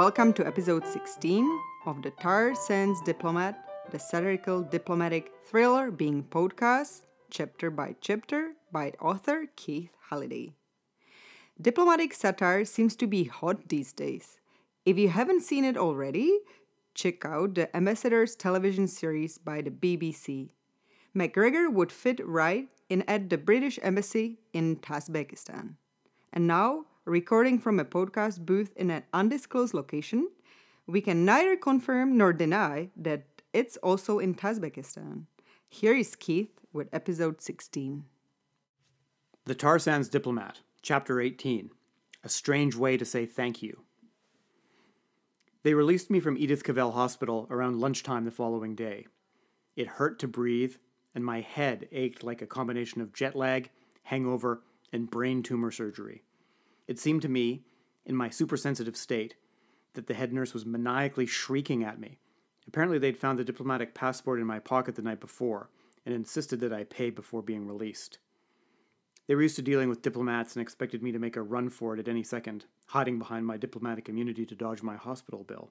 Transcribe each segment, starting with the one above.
Welcome to episode 16 of the Tar Sands Diplomat, the satirical diplomatic thriller being podcast, chapter by chapter, by author Keith Halliday. Diplomatic satire seems to be hot these days. If you haven't seen it already, check out the Ambassadors television series by the BBC. McGregor would fit right in at the British Embassy in Tajikistan. And now, recording from a podcast booth in an undisclosed location, we can neither confirm nor deny that it's also in Tajikistan. Here is Keith with episode 16. The Tar Sands Diplomat, Chapter 18 A Strange Way to Say Thank You. They released me from Edith Cavell Hospital around lunchtime the following day. It hurt to breathe, and my head ached like a combination of jet lag, hangover, and brain tumor surgery. It seemed to me, in my supersensitive state, that the head nurse was maniacally shrieking at me. Apparently, they'd found the diplomatic passport in my pocket the night before and insisted that I pay before being released. They were used to dealing with diplomats and expected me to make a run for it at any second, hiding behind my diplomatic immunity to dodge my hospital bill.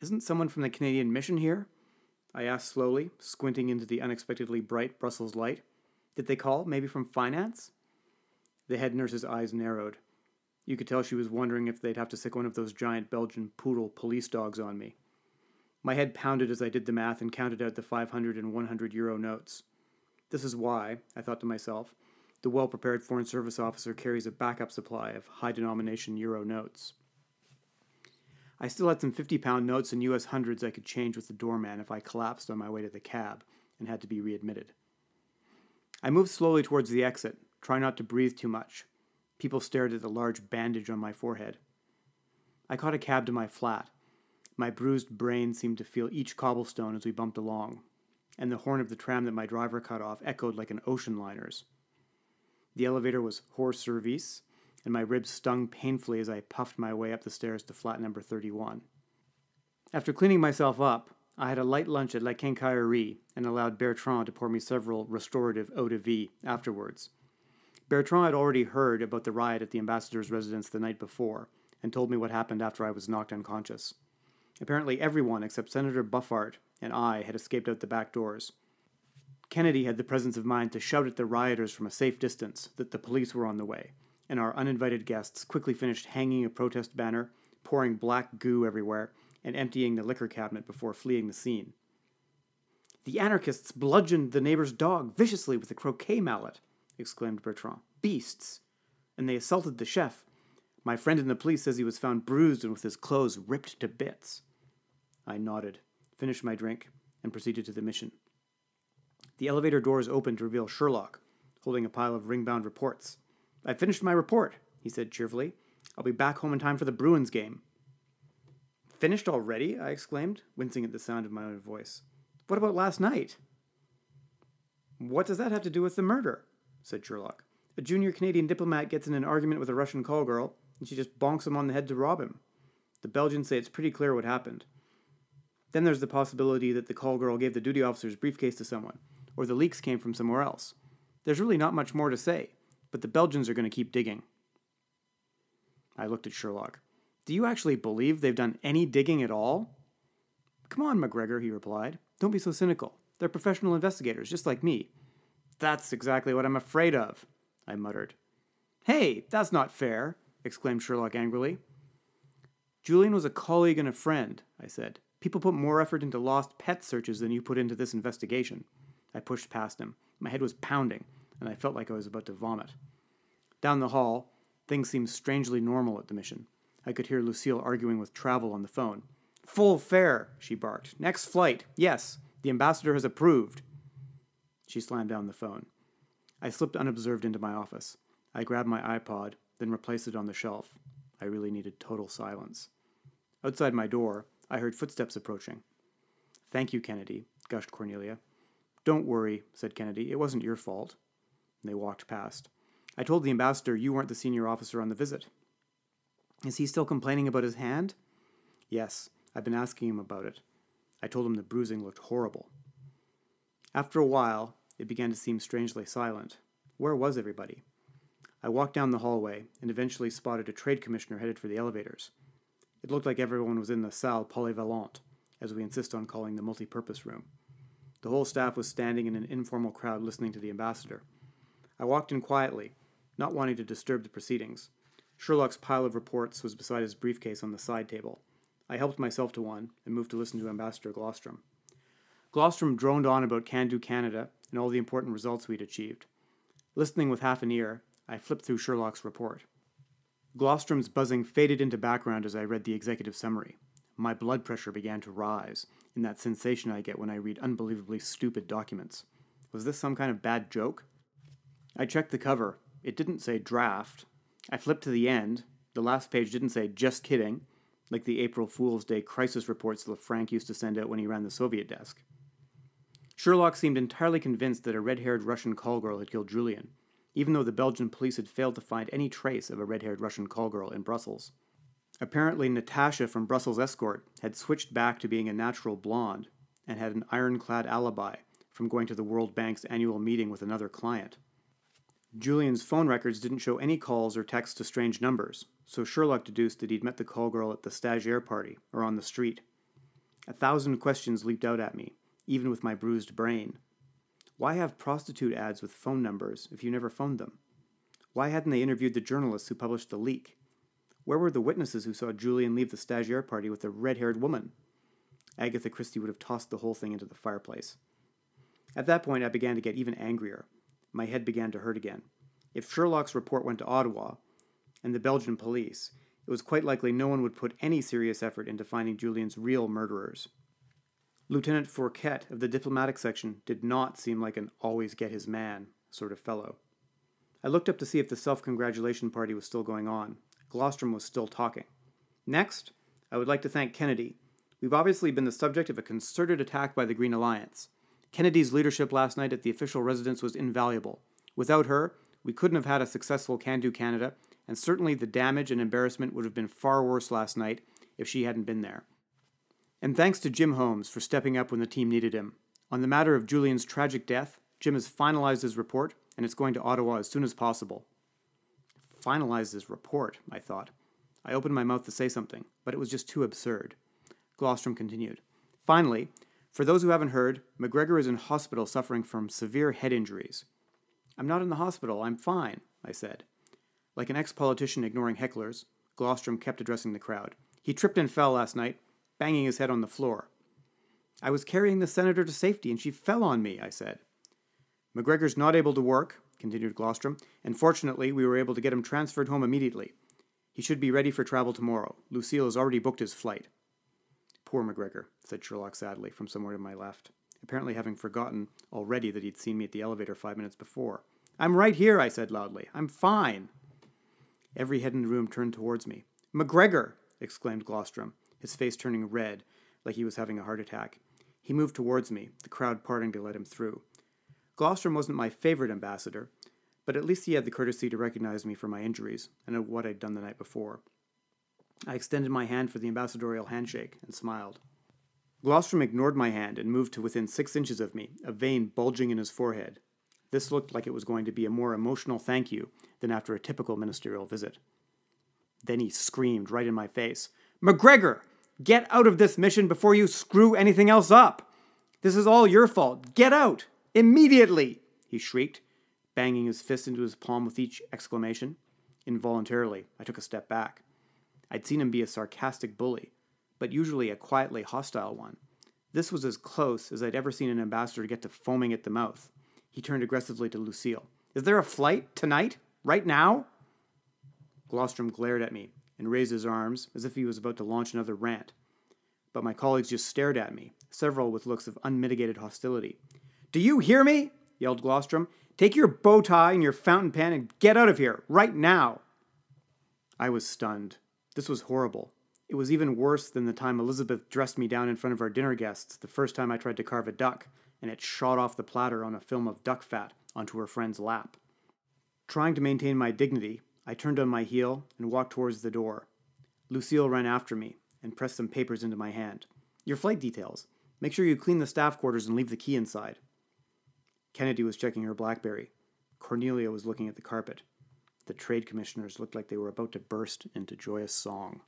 Isn't someone from the Canadian mission here? I asked slowly, squinting into the unexpectedly bright Brussels light. Did they call? Maybe from finance? The head nurse's eyes narrowed. You could tell she was wondering if they'd have to sic one of those giant Belgian poodle police dogs on me. My head pounded as I did the math and counted out the 500 and 100 euro notes. This is why, I thought to myself, the well prepared Foreign Service officer carries a backup supply of high denomination euro notes. I still had some 50 pound notes and US hundreds I could change with the doorman if I collapsed on my way to the cab and had to be readmitted. I moved slowly towards the exit, trying not to breathe too much. People stared at the large bandage on my forehead. I caught a cab to my flat. My bruised brain seemed to feel each cobblestone as we bumped along, and the horn of the tram that my driver cut off echoed like an ocean liner's. The elevator was hors service, and my ribs stung painfully as I puffed my way up the stairs to flat number 31. After cleaning myself up, I had a light lunch at La Quincaillerie and allowed Bertrand to pour me several restorative eau de vie afterwards. Bertrand had already heard about the riot at the ambassador's residence the night before and told me what happened after I was knocked unconscious. Apparently, everyone except Senator Buffart and I had escaped out the back doors. Kennedy had the presence of mind to shout at the rioters from a safe distance that the police were on the way, and our uninvited guests quickly finished hanging a protest banner, pouring black goo everywhere, and emptying the liquor cabinet before fleeing the scene. The anarchists bludgeoned the neighbor's dog viciously with a croquet mallet, exclaimed Bertrand. Beasts! And they assaulted the chef. My friend in the police says he was found bruised and with his clothes ripped to bits. I nodded, finished my drink, and proceeded to the mission. The elevator doors opened to reveal Sherlock, holding a pile of ring-bound reports. I finished my report, he said cheerfully. I'll be back home in time for the Bruins game. Finished already? I exclaimed, wincing at the sound of my own voice. What about last night? What does that have to do with the murder? Said Sherlock. A junior Canadian diplomat gets in an argument with a Russian call girl, and she just bonks him on the head to rob him. The Belgians say it's pretty clear what happened. Then there's the possibility that the call girl gave the duty officer's briefcase to someone, or the leaks came from somewhere else. There's really not much more to say, but the Belgians are going to keep digging. I looked at Sherlock. Do you actually believe they've done any digging at all? Come on, McGregor, he replied. Don't be so cynical. They're professional investigators, just like me. That's exactly what I'm afraid of, I muttered. Hey, that's not fair, exclaimed Sherlock angrily. Julian was a colleague and a friend, I said. People put more effort into lost pet searches than you put into this investigation. I pushed past him. My head was pounding, and I felt like I was about to vomit. Down the hall, things seemed strangely normal at the mission. I could hear Lucille arguing with Travel on the phone. Full fare, she barked. Next flight. Yes, the ambassador has approved. She slammed down the phone. I slipped unobserved into my office. I grabbed my iPod, then replaced it on the shelf. I really needed total silence. Outside my door, I heard footsteps approaching. Thank you, Kennedy, gushed Cornelia. Don't worry, said Kennedy. It wasn't your fault. They walked past. I told the ambassador you weren't the senior officer on the visit. Is he still complaining about his hand? Yes, I've been asking him about it. I told him the bruising looked horrible. After a while, it began to seem strangely silent. Where was everybody? I walked down the hallway and eventually spotted a trade commissioner headed for the elevators. It looked like everyone was in the salle polyvalente, as we insist on calling the multi-purpose room. The whole staff was standing in an informal crowd listening to the ambassador. I walked in quietly, not wanting to disturb the proceedings. Sherlock's pile of reports was beside his briefcase on the side table. I helped myself to one and moved to listen to Ambassador Glostrom. Glostrom droned on about Can Do Canada and all the important results we'd achieved. Listening with half an ear, I flipped through Sherlock's report. Glostrom's buzzing faded into background as I read the executive summary. My blood pressure began to rise, in that sensation I get when I read unbelievably stupid documents. Was this some kind of bad joke? I checked the cover. It didn't say draft. I flipped to the end. The last page didn't say just kidding, like the April Fool's Day crisis reports Frank used to send out when he ran the Soviet desk. Sherlock seemed entirely convinced that a red haired Russian call girl had killed Julian, even though the Belgian police had failed to find any trace of a red haired Russian call girl in Brussels. Apparently, Natasha from Brussels Escort had switched back to being a natural blonde and had an ironclad alibi from going to the World Bank's annual meeting with another client. Julian's phone records didn't show any calls or texts to strange numbers, so Sherlock deduced that he'd met the call girl at the stagiaire party or on the street. A thousand questions leaped out at me, even with my bruised brain. Why have prostitute ads with phone numbers if you never phoned them? Why hadn't they interviewed the journalists who published the leak? Where were the witnesses who saw Julian leave the stagiaire party with a red haired woman? Agatha Christie would have tossed the whole thing into the fireplace. At that point, I began to get even angrier. My head began to hurt again. If Sherlock's report went to Ottawa and the Belgian police, it was quite likely no one would put any serious effort into finding Julian's real murderers. Lieutenant Fourquet of the diplomatic section did not seem like an always get his man sort of fellow. I looked up to see if the self congratulation party was still going on. Glostrom was still talking. Next, I would like to thank Kennedy. We've obviously been the subject of a concerted attack by the Green Alliance. Kennedy's leadership last night at the official residence was invaluable. Without her, we couldn't have had a successful Can Do Canada, and certainly the damage and embarrassment would have been far worse last night if she hadn't been there. And thanks to Jim Holmes for stepping up when the team needed him. On the matter of Julian's tragic death, Jim has finalized his report and it's going to Ottawa as soon as possible. Finalize his report, I thought. I opened my mouth to say something, but it was just too absurd. Glostrom continued. Finally, for those who haven't heard, McGregor is in hospital suffering from severe head injuries. I'm not in the hospital, I'm fine, I said. Like an ex politician ignoring hecklers, Glostrom kept addressing the crowd. He tripped and fell last night, banging his head on the floor. I was carrying the senator to safety and she fell on me, I said. McGregor's not able to work, continued Glostrom, and fortunately we were able to get him transferred home immediately. He should be ready for travel tomorrow. Lucille has already booked his flight. Poor McGregor, said Sherlock sadly, from somewhere to my left, apparently having forgotten already that he'd seen me at the elevator five minutes before. I'm right here, I said loudly. I'm fine. Every head in the room turned towards me. McGregor! exclaimed Glostrom his face turning red, like he was having a heart attack. He moved towards me, the crowd parting to let him through. Glostrom wasn't my favorite ambassador, but at least he had the courtesy to recognize me for my injuries and of what I'd done the night before. I extended my hand for the ambassadorial handshake and smiled. Glostrom ignored my hand and moved to within six inches of me, a vein bulging in his forehead. This looked like it was going to be a more emotional thank you than after a typical ministerial visit. Then he screamed right in my face McGregor, Get out of this mission before you screw anything else up. This is all your fault. Get out! Immediately! He shrieked, banging his fist into his palm with each exclamation. Involuntarily, I took a step back. I'd seen him be a sarcastic bully, but usually a quietly hostile one. This was as close as I'd ever seen an ambassador get to foaming at the mouth. He turned aggressively to Lucille. Is there a flight tonight? Right now? Glostrom glared at me, and raised his arms as if he was about to launch another rant. But my colleagues just stared at me, several with looks of unmitigated hostility. Do you hear me? yelled Glostrom. Take your bow tie and your fountain pen and get out of here, right now. I was stunned. This was horrible. It was even worse than the time Elizabeth dressed me down in front of our dinner guests the first time I tried to carve a duck, and it shot off the platter on a film of duck fat onto her friend's lap. Trying to maintain my dignity, I turned on my heel and walked towards the door. Lucille ran after me and pressed some papers into my hand. Your flight details. Make sure you clean the staff quarters and leave the key inside. Kennedy was checking her Blackberry. Cornelia was looking at the carpet. The trade commissioners looked like they were about to burst into joyous song.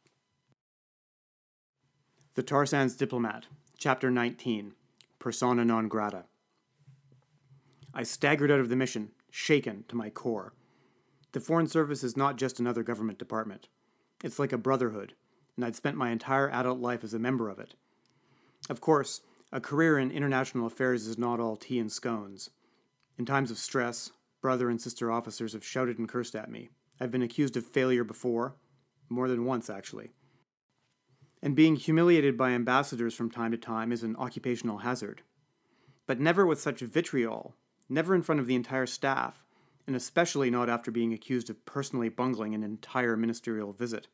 The Tar Sands Diplomat, Chapter 19 Persona non grata. I staggered out of the mission, shaken to my core. The Foreign Service is not just another government department. It's like a brotherhood, and I'd spent my entire adult life as a member of it. Of course, a career in international affairs is not all tea and scones. In times of stress, brother and sister officers have shouted and cursed at me. I've been accused of failure before, more than once actually. And being humiliated by ambassadors from time to time is an occupational hazard. But never with such vitriol, never in front of the entire staff, and especially not after being accused of personally bungling an entire ministerial visit.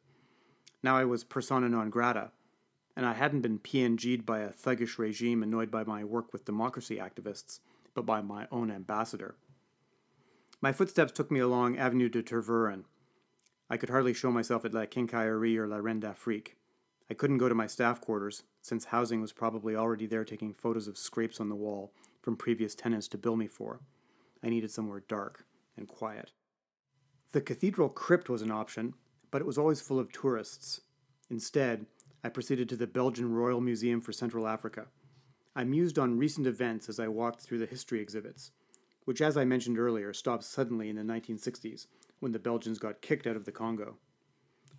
Now I was persona non grata, and I hadn't been PNG'd by a thuggish regime annoyed by my work with democracy activists, but by my own ambassador. My footsteps took me along Avenue de Tervuren. I could hardly show myself at La Quincaillerie or La Reine d'Afrique. I couldn't go to my staff quarters, since housing was probably already there taking photos of scrapes on the wall from previous tenants to bill me for. I needed somewhere dark and quiet. The cathedral crypt was an option, but it was always full of tourists. Instead, I proceeded to the Belgian Royal Museum for Central Africa. I mused on recent events as I walked through the history exhibits, which, as I mentioned earlier, stopped suddenly in the 1960s when the Belgians got kicked out of the Congo.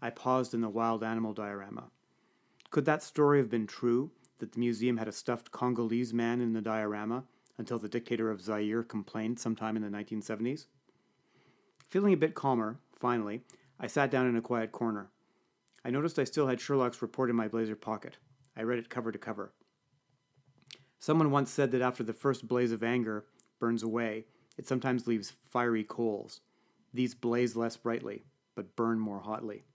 I paused in the wild animal diorama. Could that story have been true, that the museum had a stuffed Congolese man in the diorama until the dictator of Zaire complained sometime in the 1970s? Feeling a bit calmer, finally, I sat down in a quiet corner. I noticed I still had Sherlock's report in my blazer pocket. I read it cover to cover. Someone once said that after the first blaze of anger burns away, it sometimes leaves fiery coals. These blaze less brightly, but burn more hotly.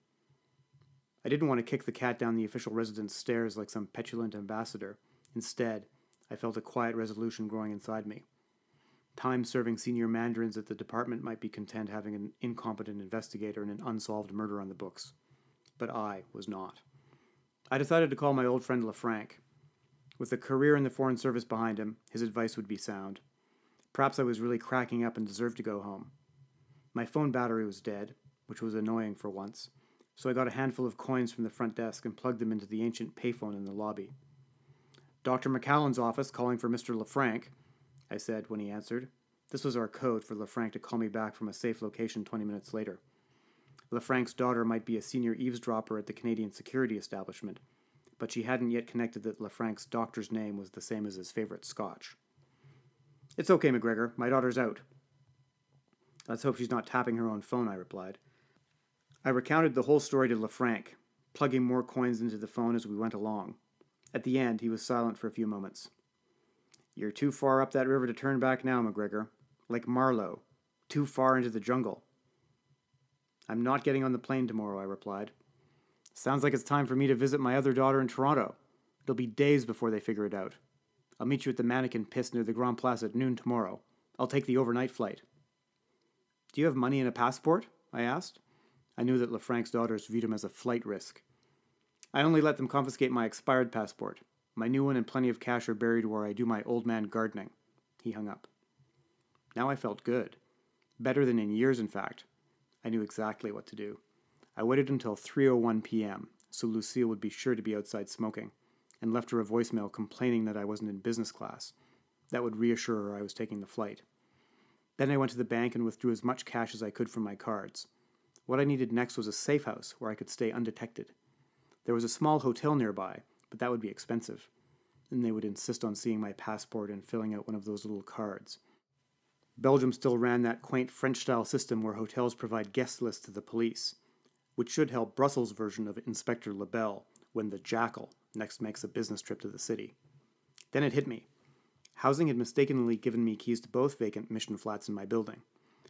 I didn't want to kick the cat down the official residence stairs like some petulant ambassador. Instead, I felt a quiet resolution growing inside me. Time serving senior mandarins at the department might be content having an incompetent investigator and an unsolved murder on the books. But I was not. I decided to call my old friend Lafranc. With a career in the Foreign Service behind him, his advice would be sound. Perhaps I was really cracking up and deserved to go home. My phone battery was dead, which was annoying for once, so I got a handful of coins from the front desk and plugged them into the ancient payphone in the lobby. Dr. McCallan's office calling for Mr. Lafranc, I said when he answered. This was our code for Lafranc to call me back from a safe location 20 minutes later. Lafranc's daughter might be a senior eavesdropper at the Canadian security establishment, but she hadn't yet connected that Lafranc's doctor's name was the same as his favorite scotch. It's okay, McGregor. My daughter's out. Let's hope she's not tapping her own phone, I replied. I recounted the whole story to Lafranc, plugging more coins into the phone as we went along. At the end, he was silent for a few moments. You're too far up that river to turn back now, McGregor. Like Marlowe. Too far into the jungle. I'm not getting on the plane tomorrow, I replied. Sounds like it's time for me to visit my other daughter in Toronto. It'll be days before they figure it out. I'll meet you at the Manneken Pis near the Grand Place at noon tomorrow. I'll take the overnight flight. Do you have money and a passport? I asked. I knew that Lafranc's daughters viewed him as a flight risk. I only let them confiscate my expired passport. My new one and plenty of cash are buried where I do my old man gardening. He hung up. Now I felt good. Better than in years, in fact. I knew exactly what to do. I waited until 3:01 p.m. so Lucille would be sure to be outside smoking, and left her a voicemail complaining that I wasn't in business class. That would reassure her I was taking the flight. Then I went to the bank and withdrew as much cash as I could from my cards. What I needed next was a safe house where I could stay undetected. There was a small hotel nearby, but that would be expensive. And they would insist on seeing my passport and filling out one of those little cards. Belgium still ran that quaint French style system where hotels provide guest lists to the police, which should help Brussels' version of Inspector Lebel when the Jackal next makes a business trip to the city. Then it hit me. Housing had mistakenly given me keys to both vacant mission flats in my building.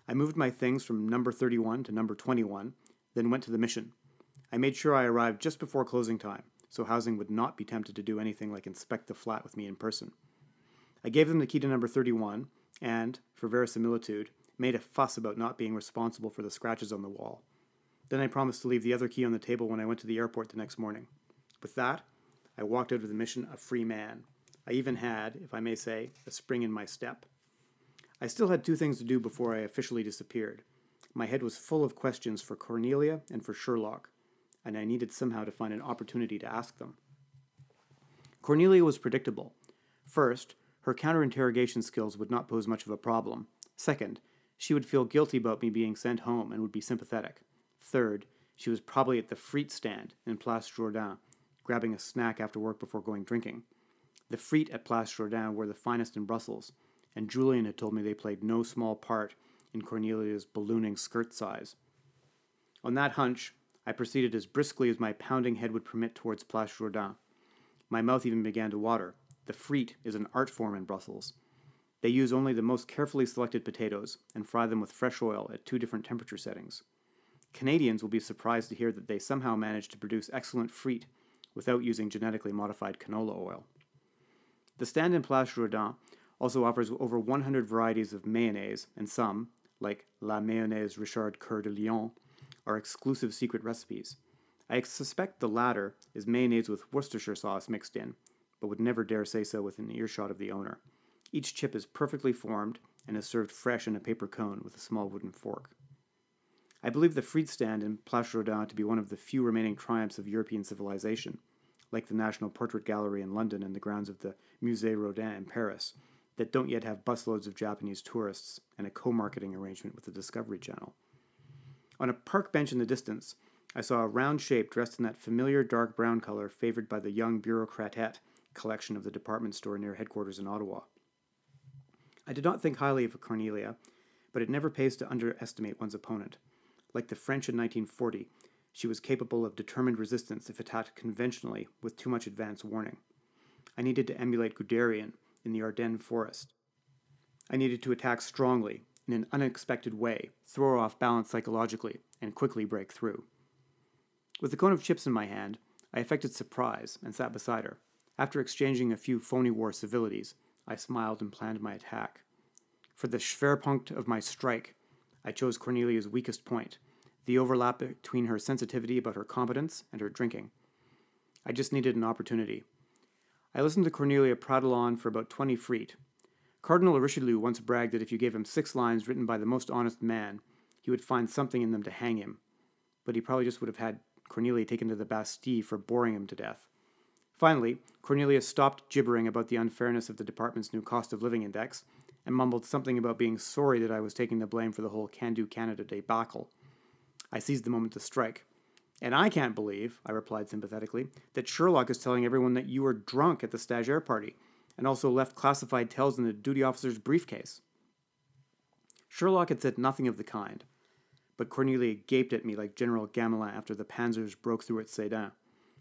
I moved my things from number 31 to number 21, then went to the mission. I made sure I arrived just before closing time, so housing would not be tempted to do anything like inspect the flat with me in person. I gave them the key to number 31 and, for verisimilitude, made a fuss about not being responsible for the scratches on the wall. Then I promised to leave the other key on the table when I went to the airport the next morning. With that, I walked out of the mission a free man. I even had, if I may say, a spring in my step. I still had two things to do before I officially disappeared. my head was full of questions for Cornelia and for Sherlock, and I needed somehow to find an opportunity to ask them. Cornelia was predictable. First, her counterinterrogation skills would not pose much of a problem. Second, she would feel guilty about me being sent home and would be sympathetic. Third, she was probably at the Frite stand in Place Jourdan, grabbing a snack after work before going drinking. The Frite at Place Jourdan were the finest in Brussels, and Julian had told me they played no small part in Cornelia's ballooning skirt size. On that hunch, I proceeded as briskly as my pounding head would permit towards Place Jourdan. My mouth even began to water. The frite is an art form in Brussels. They use only the most carefully selected potatoes and fry them with fresh oil at two different temperature settings. Canadians will be surprised to hear that they somehow manage to produce excellent frite without using genetically modified canola oil. The stand in Place Jourdan also offers over 100 varieties of mayonnaise, and some, like La Mayonnaise Richard Coeur de Lion, are exclusive secret recipes. I suspect the latter is mayonnaise with Worcestershire sauce mixed in, but would never dare say so within earshot of the owner. Each chip is perfectly formed and is served fresh in a paper cone with a small wooden fork. I believe the Frite stand in Place Jourdan to be one of the few remaining triumphs of European civilization, like the National Portrait Gallery in London and the grounds of the Musée Rodin in Paris, that don't yet have busloads of Japanese tourists and a co marketing arrangement with the Discovery Channel. On a park bench in the distance, I saw a round shape dressed in that familiar dark brown color favored by the young bureaucratette collection of the department store near headquarters in Ottawa. I did not think highly of Cornelia, but it never pays to underestimate one's opponent. Like the French in 1940, she was capable of determined resistance if attacked conventionally with too much advance warning. I needed to emulate Guderian in the Ardennes forest. I needed to attack strongly, in an unexpected way, throw her off balance psychologically, and quickly break through. With the cone of chips in my hand, I affected surprise and sat beside her. After exchanging a few phony war civilities, I smiled and planned my attack. For the Schwerpunkt of my strike, I chose Cornelia's weakest point the overlap between her sensitivity about her competence and her drinking. I just needed an opportunity. I listened to Cornelia prattle on for about 20 frite. Cardinal Richelieu once bragged that if you gave him six lines written by the most honest man, he would find something in them to hang him. But he probably just would have had Cornelia taken to the Bastille for boring him to death. Finally, Cornelia stopped gibbering about the unfairness of the department's new cost of living index and mumbled something about being sorry that I was taking the blame for the whole Can Do Canada debacle. I seized the moment to strike. And I can't believe, I replied sympathetically, that Sherlock is telling everyone that you were drunk at the stagiaire party and also left classified tales in the duty officer's briefcase. Sherlock had said nothing of the kind, but Cornelia gaped at me like General Gamelin after the panzers broke through at Sedan.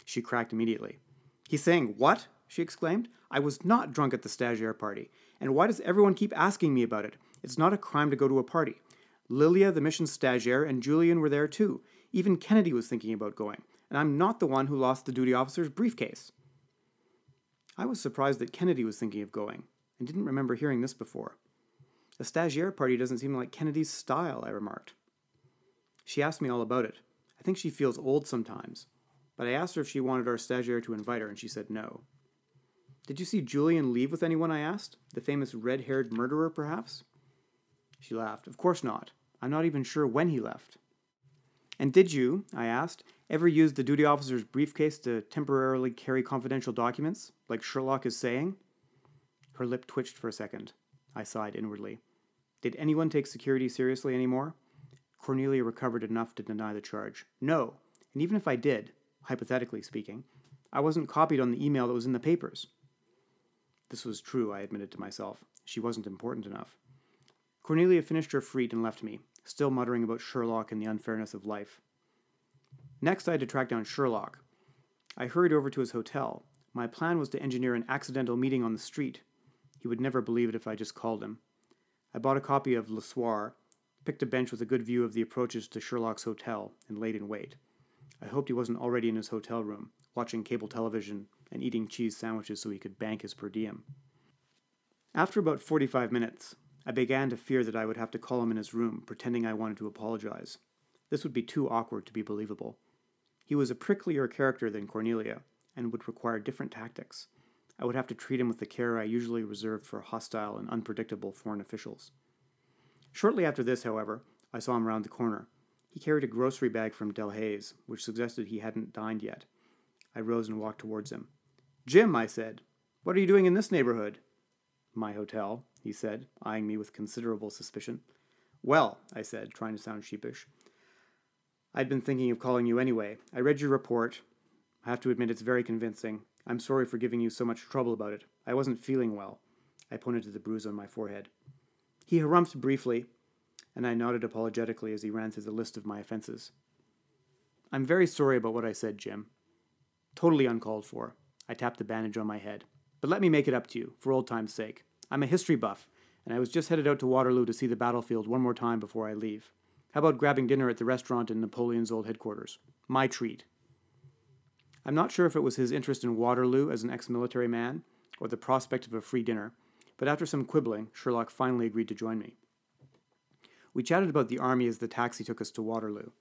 She cracked immediately. He's saying, What? she exclaimed. I was not drunk at the stagiaire party. And why does everyone keep asking me about it? It's not a crime to go to a party. Lilia, the mission stagiaire, and Julian were there too. Even Kennedy was thinking about going. And I'm not the one who lost the duty officer's briefcase. I was surprised that Kennedy was thinking of going, and didn't remember hearing this before. A stagiaire party doesn't seem like Kennedy's style, I remarked. She asked me all about it. I think she feels old sometimes. But I asked her if she wanted our stagiaire to invite her, and she said no. Did you see Julian leave with anyone? I asked. The famous red haired murderer, perhaps? She laughed. Of course not. I'm not even sure when he left. And did you, I asked, ever use the duty officer's briefcase to temporarily carry confidential documents, like Sherlock is saying? Her lip twitched for a second. I sighed inwardly. Did anyone take security seriously anymore? Cornelia recovered enough to deny the charge. No, and even if I did, hypothetically speaking, I wasn't copied on the email that was in the papers. This was true, I admitted to myself. She wasn't important enough. Cornelia finished her frite and left me, still muttering about Sherlock and the unfairness of life. Next, I had to track down Sherlock. I hurried over to his hotel. My plan was to engineer an accidental meeting on the street. He would never believe it if I just called him. I bought a copy of Le Soir picked a bench with a good view of the approaches to Sherlock's hotel, and laid in wait. I hoped he wasn't already in his hotel room, watching cable television and eating cheese sandwiches so he could bank his per diem. After about 45 minutes, I began to fear that I would have to call him in his room, pretending I wanted to apologize. This would be too awkward to be believable. He was a pricklier character than Cornelia, and would require different tactics. I would have to treat him with the care I usually reserved for hostile and unpredictable foreign officials. Shortly after this, however, I saw him round the corner. He carried a grocery bag from Delhaize, which suggested he hadn't dined yet. I rose and walked towards him. Jim, I said, what are you doing in this neighborhood? My hotel, he said, eyeing me with considerable suspicion. Well, I said, trying to sound sheepish. I'd been thinking of calling you anyway. I read your report. I have to admit it's very convincing. I'm sorry for giving you so much trouble about it. I wasn't feeling well. I pointed to the bruise on my forehead. He harumphed briefly, and I nodded apologetically as he ran through the list of my offenses. I'm very sorry about what I said, Jim. Totally uncalled for. I tapped the bandage on my head. But let me make it up to you, for old time's sake. I'm a history buff, and I was just headed out to Waterloo to see the battlefield one more time before I leave. How about grabbing dinner at the restaurant in Napoleon's old headquarters? My treat. I'm not sure if it was his interest in Waterloo as an ex military man, or the prospect of a free dinner, but after some quibbling, Sherlock finally agreed to join me. We chatted about the army as the taxi took us to Waterloo.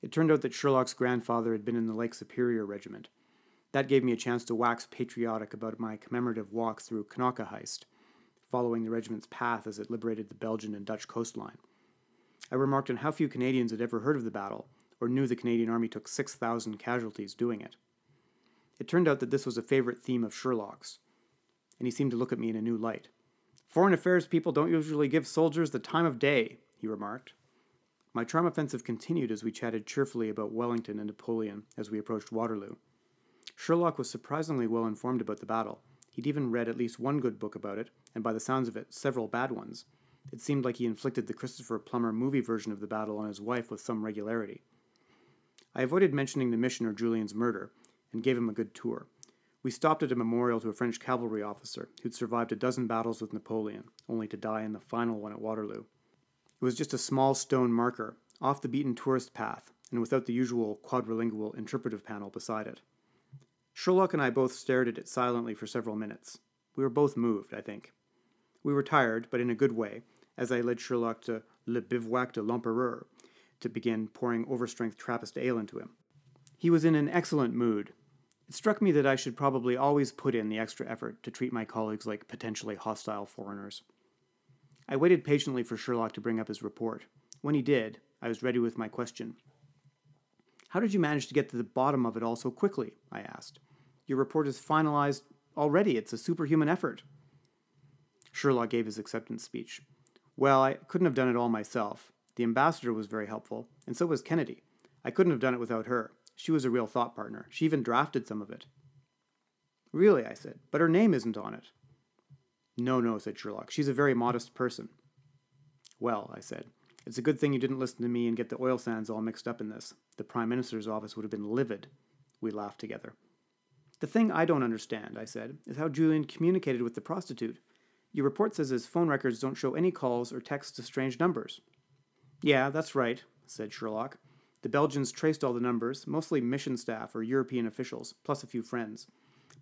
It turned out that Sherlock's grandfather had been in the Lake Superior Regiment. That gave me a chance to wax patriotic about my commemorative walk through Knokke-Heist, following the regiment's path as it liberated the Belgian and Dutch coastline. I remarked on how few Canadians had ever heard of the battle, or knew the Canadian Army took 6,000 casualties doing it. It turned out that this was a favorite theme of Sherlock's, and he seemed to look at me in a new light. Foreign affairs people don't usually give soldiers the time of day, he remarked. My charm offensive continued as we chatted cheerfully about Wellington and Napoleon as we approached Waterloo. Sherlock was surprisingly well informed about the battle. He'd even read at least one good book about it, and by the sounds of it, several bad ones. It seemed like he inflicted the Christopher Plummer movie version of the battle on his wife with some regularity. I avoided mentioning the mission or Julian's murder, and gave him a good tour. We stopped at a memorial to a French cavalry officer who'd survived a dozen battles with Napoleon, only to die in the final one at Waterloo. It was just a small stone marker, off the beaten tourist path, and without the usual quadrilingual interpretive panel beside it. Sherlock and I both stared at it silently for several minutes. We were both moved, I think. We were tired, but in a good way, as I led Sherlock to Le Bivouac de l'Empereur to begin pouring overstrength Trappist ale into him. He was in an excellent mood. It struck me that I should probably always put in the extra effort to treat my colleagues like potentially hostile foreigners. I waited patiently for Sherlock to bring up his report. When he did, I was ready with my question. How did you manage to get to the bottom of it all so quickly? I asked. Your report is finalized already. It's a superhuman effort. Sherlock gave his acceptance speech. Well, I couldn't have done it all myself. The ambassador was very helpful, and so was Kennedy. I couldn't have done it without her. She was a real thought partner. She even drafted some of it. Really, I said, but her name isn't on it. No, no, said Sherlock. She's a very modest person. Well, I said, it's a good thing you didn't listen to me and get the oil sands all mixed up in this. The Prime Minister's office would have been livid. We laughed together. The thing I don't understand, I said, is how Julian communicated with the prostitute. Your report says his phone records don't show any calls or texts to strange numbers. Yeah, that's right, said Sherlock. The Belgians traced all the numbers, mostly mission staff or European officials, plus a few friends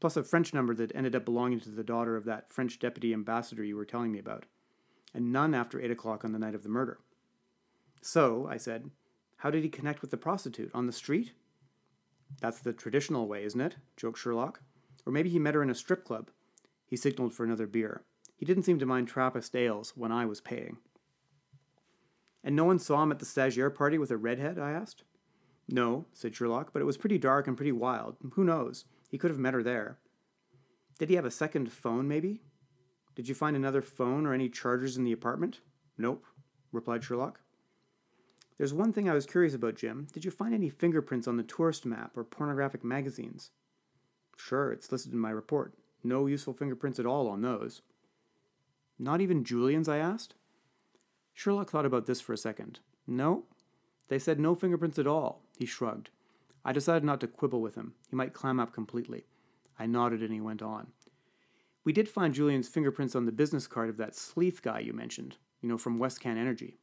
plus a French number that ended up belonging to the daughter of that French deputy ambassador you were telling me about, and none after 8 o'clock on the night of the murder. So, I said, how did he connect with the prostitute? On the street? That's the traditional way, isn't it? joked Sherlock. Or maybe he met her in a strip club. He signaled for another beer. He didn't seem to mind Trappist ales when I was paying. And no one saw him at the stagiaire party with a redhead? I asked. No, said Sherlock, but it was pretty dark and pretty wild. Who knows? He could have met her there. Did he have a second phone, maybe? Did you find another phone or any chargers in the apartment? Nope, replied Sherlock. There's one thing I was curious about, Jim. Did you find any fingerprints on the tourist map or pornographic magazines? Sure, it's listed in my report. No useful fingerprints at all on those. Not even Julian's? I asked. Sherlock thought about this for a second. No, they said no fingerprints at all. He shrugged. I decided not to quibble with him. He might clam up completely. I nodded and he went on. We did find Julian's fingerprints on the business card of that Sleeth guy you mentioned, you know, from Westcan Energy.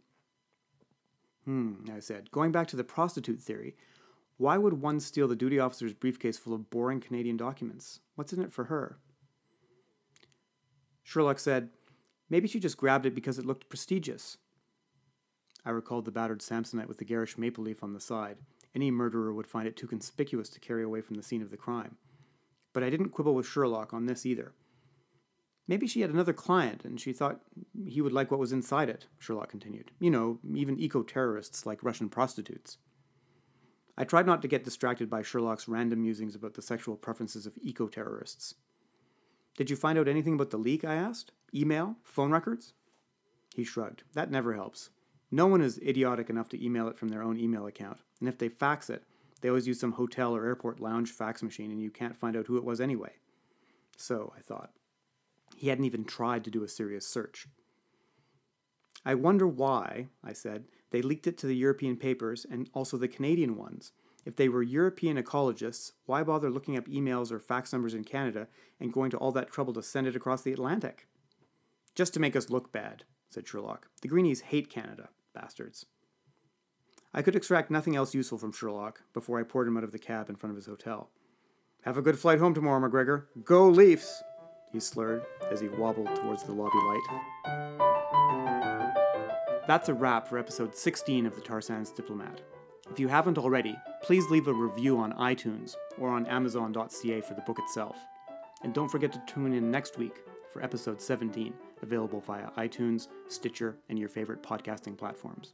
Hmm, I said. Going back to the prostitute theory, why would one steal the duty officer's briefcase full of boring Canadian documents? What's in it for her? Sherlock said, Maybe she just grabbed it because it looked prestigious. I recalled the battered Samsonite with the garish maple leaf on the side. Any murderer would find it too conspicuous to carry away from the scene of the crime. But I didn't quibble with Sherlock on this either. Maybe she had another client and she thought he would like what was inside it, Sherlock continued. You know, even eco terrorists like Russian prostitutes. I tried not to get distracted by Sherlock's random musings about the sexual preferences of eco terrorists. Did you find out anything about the leak? I asked. Email? Phone records? He shrugged. That never helps. No one is idiotic enough to email it from their own email account, and if they fax it, they always use some hotel or airport lounge fax machine and you can't find out who it was anyway. So, I thought. He hadn't even tried to do a serious search. I wonder why, I said, they leaked it to the European papers and also the Canadian ones. If they were European ecologists, why bother looking up emails or fax numbers in Canada and going to all that trouble to send it across the Atlantic? Just to make us look bad, said Sherlock. The Greenies hate Canada, bastards. I could extract nothing else useful from Sherlock before I poured him out of the cab in front of his hotel. Have a good flight home tomorrow, McGregor. Go Leafs! he slurred as he wobbled towards the lobby light. That's a wrap for episode 16 of the Tar Sands Diplomat. If you haven't already, please leave a review on iTunes or on Amazon.ca for the book itself. And don't forget to tune in next week for episode 17, available via iTunes, Stitcher, and your favorite podcasting platforms.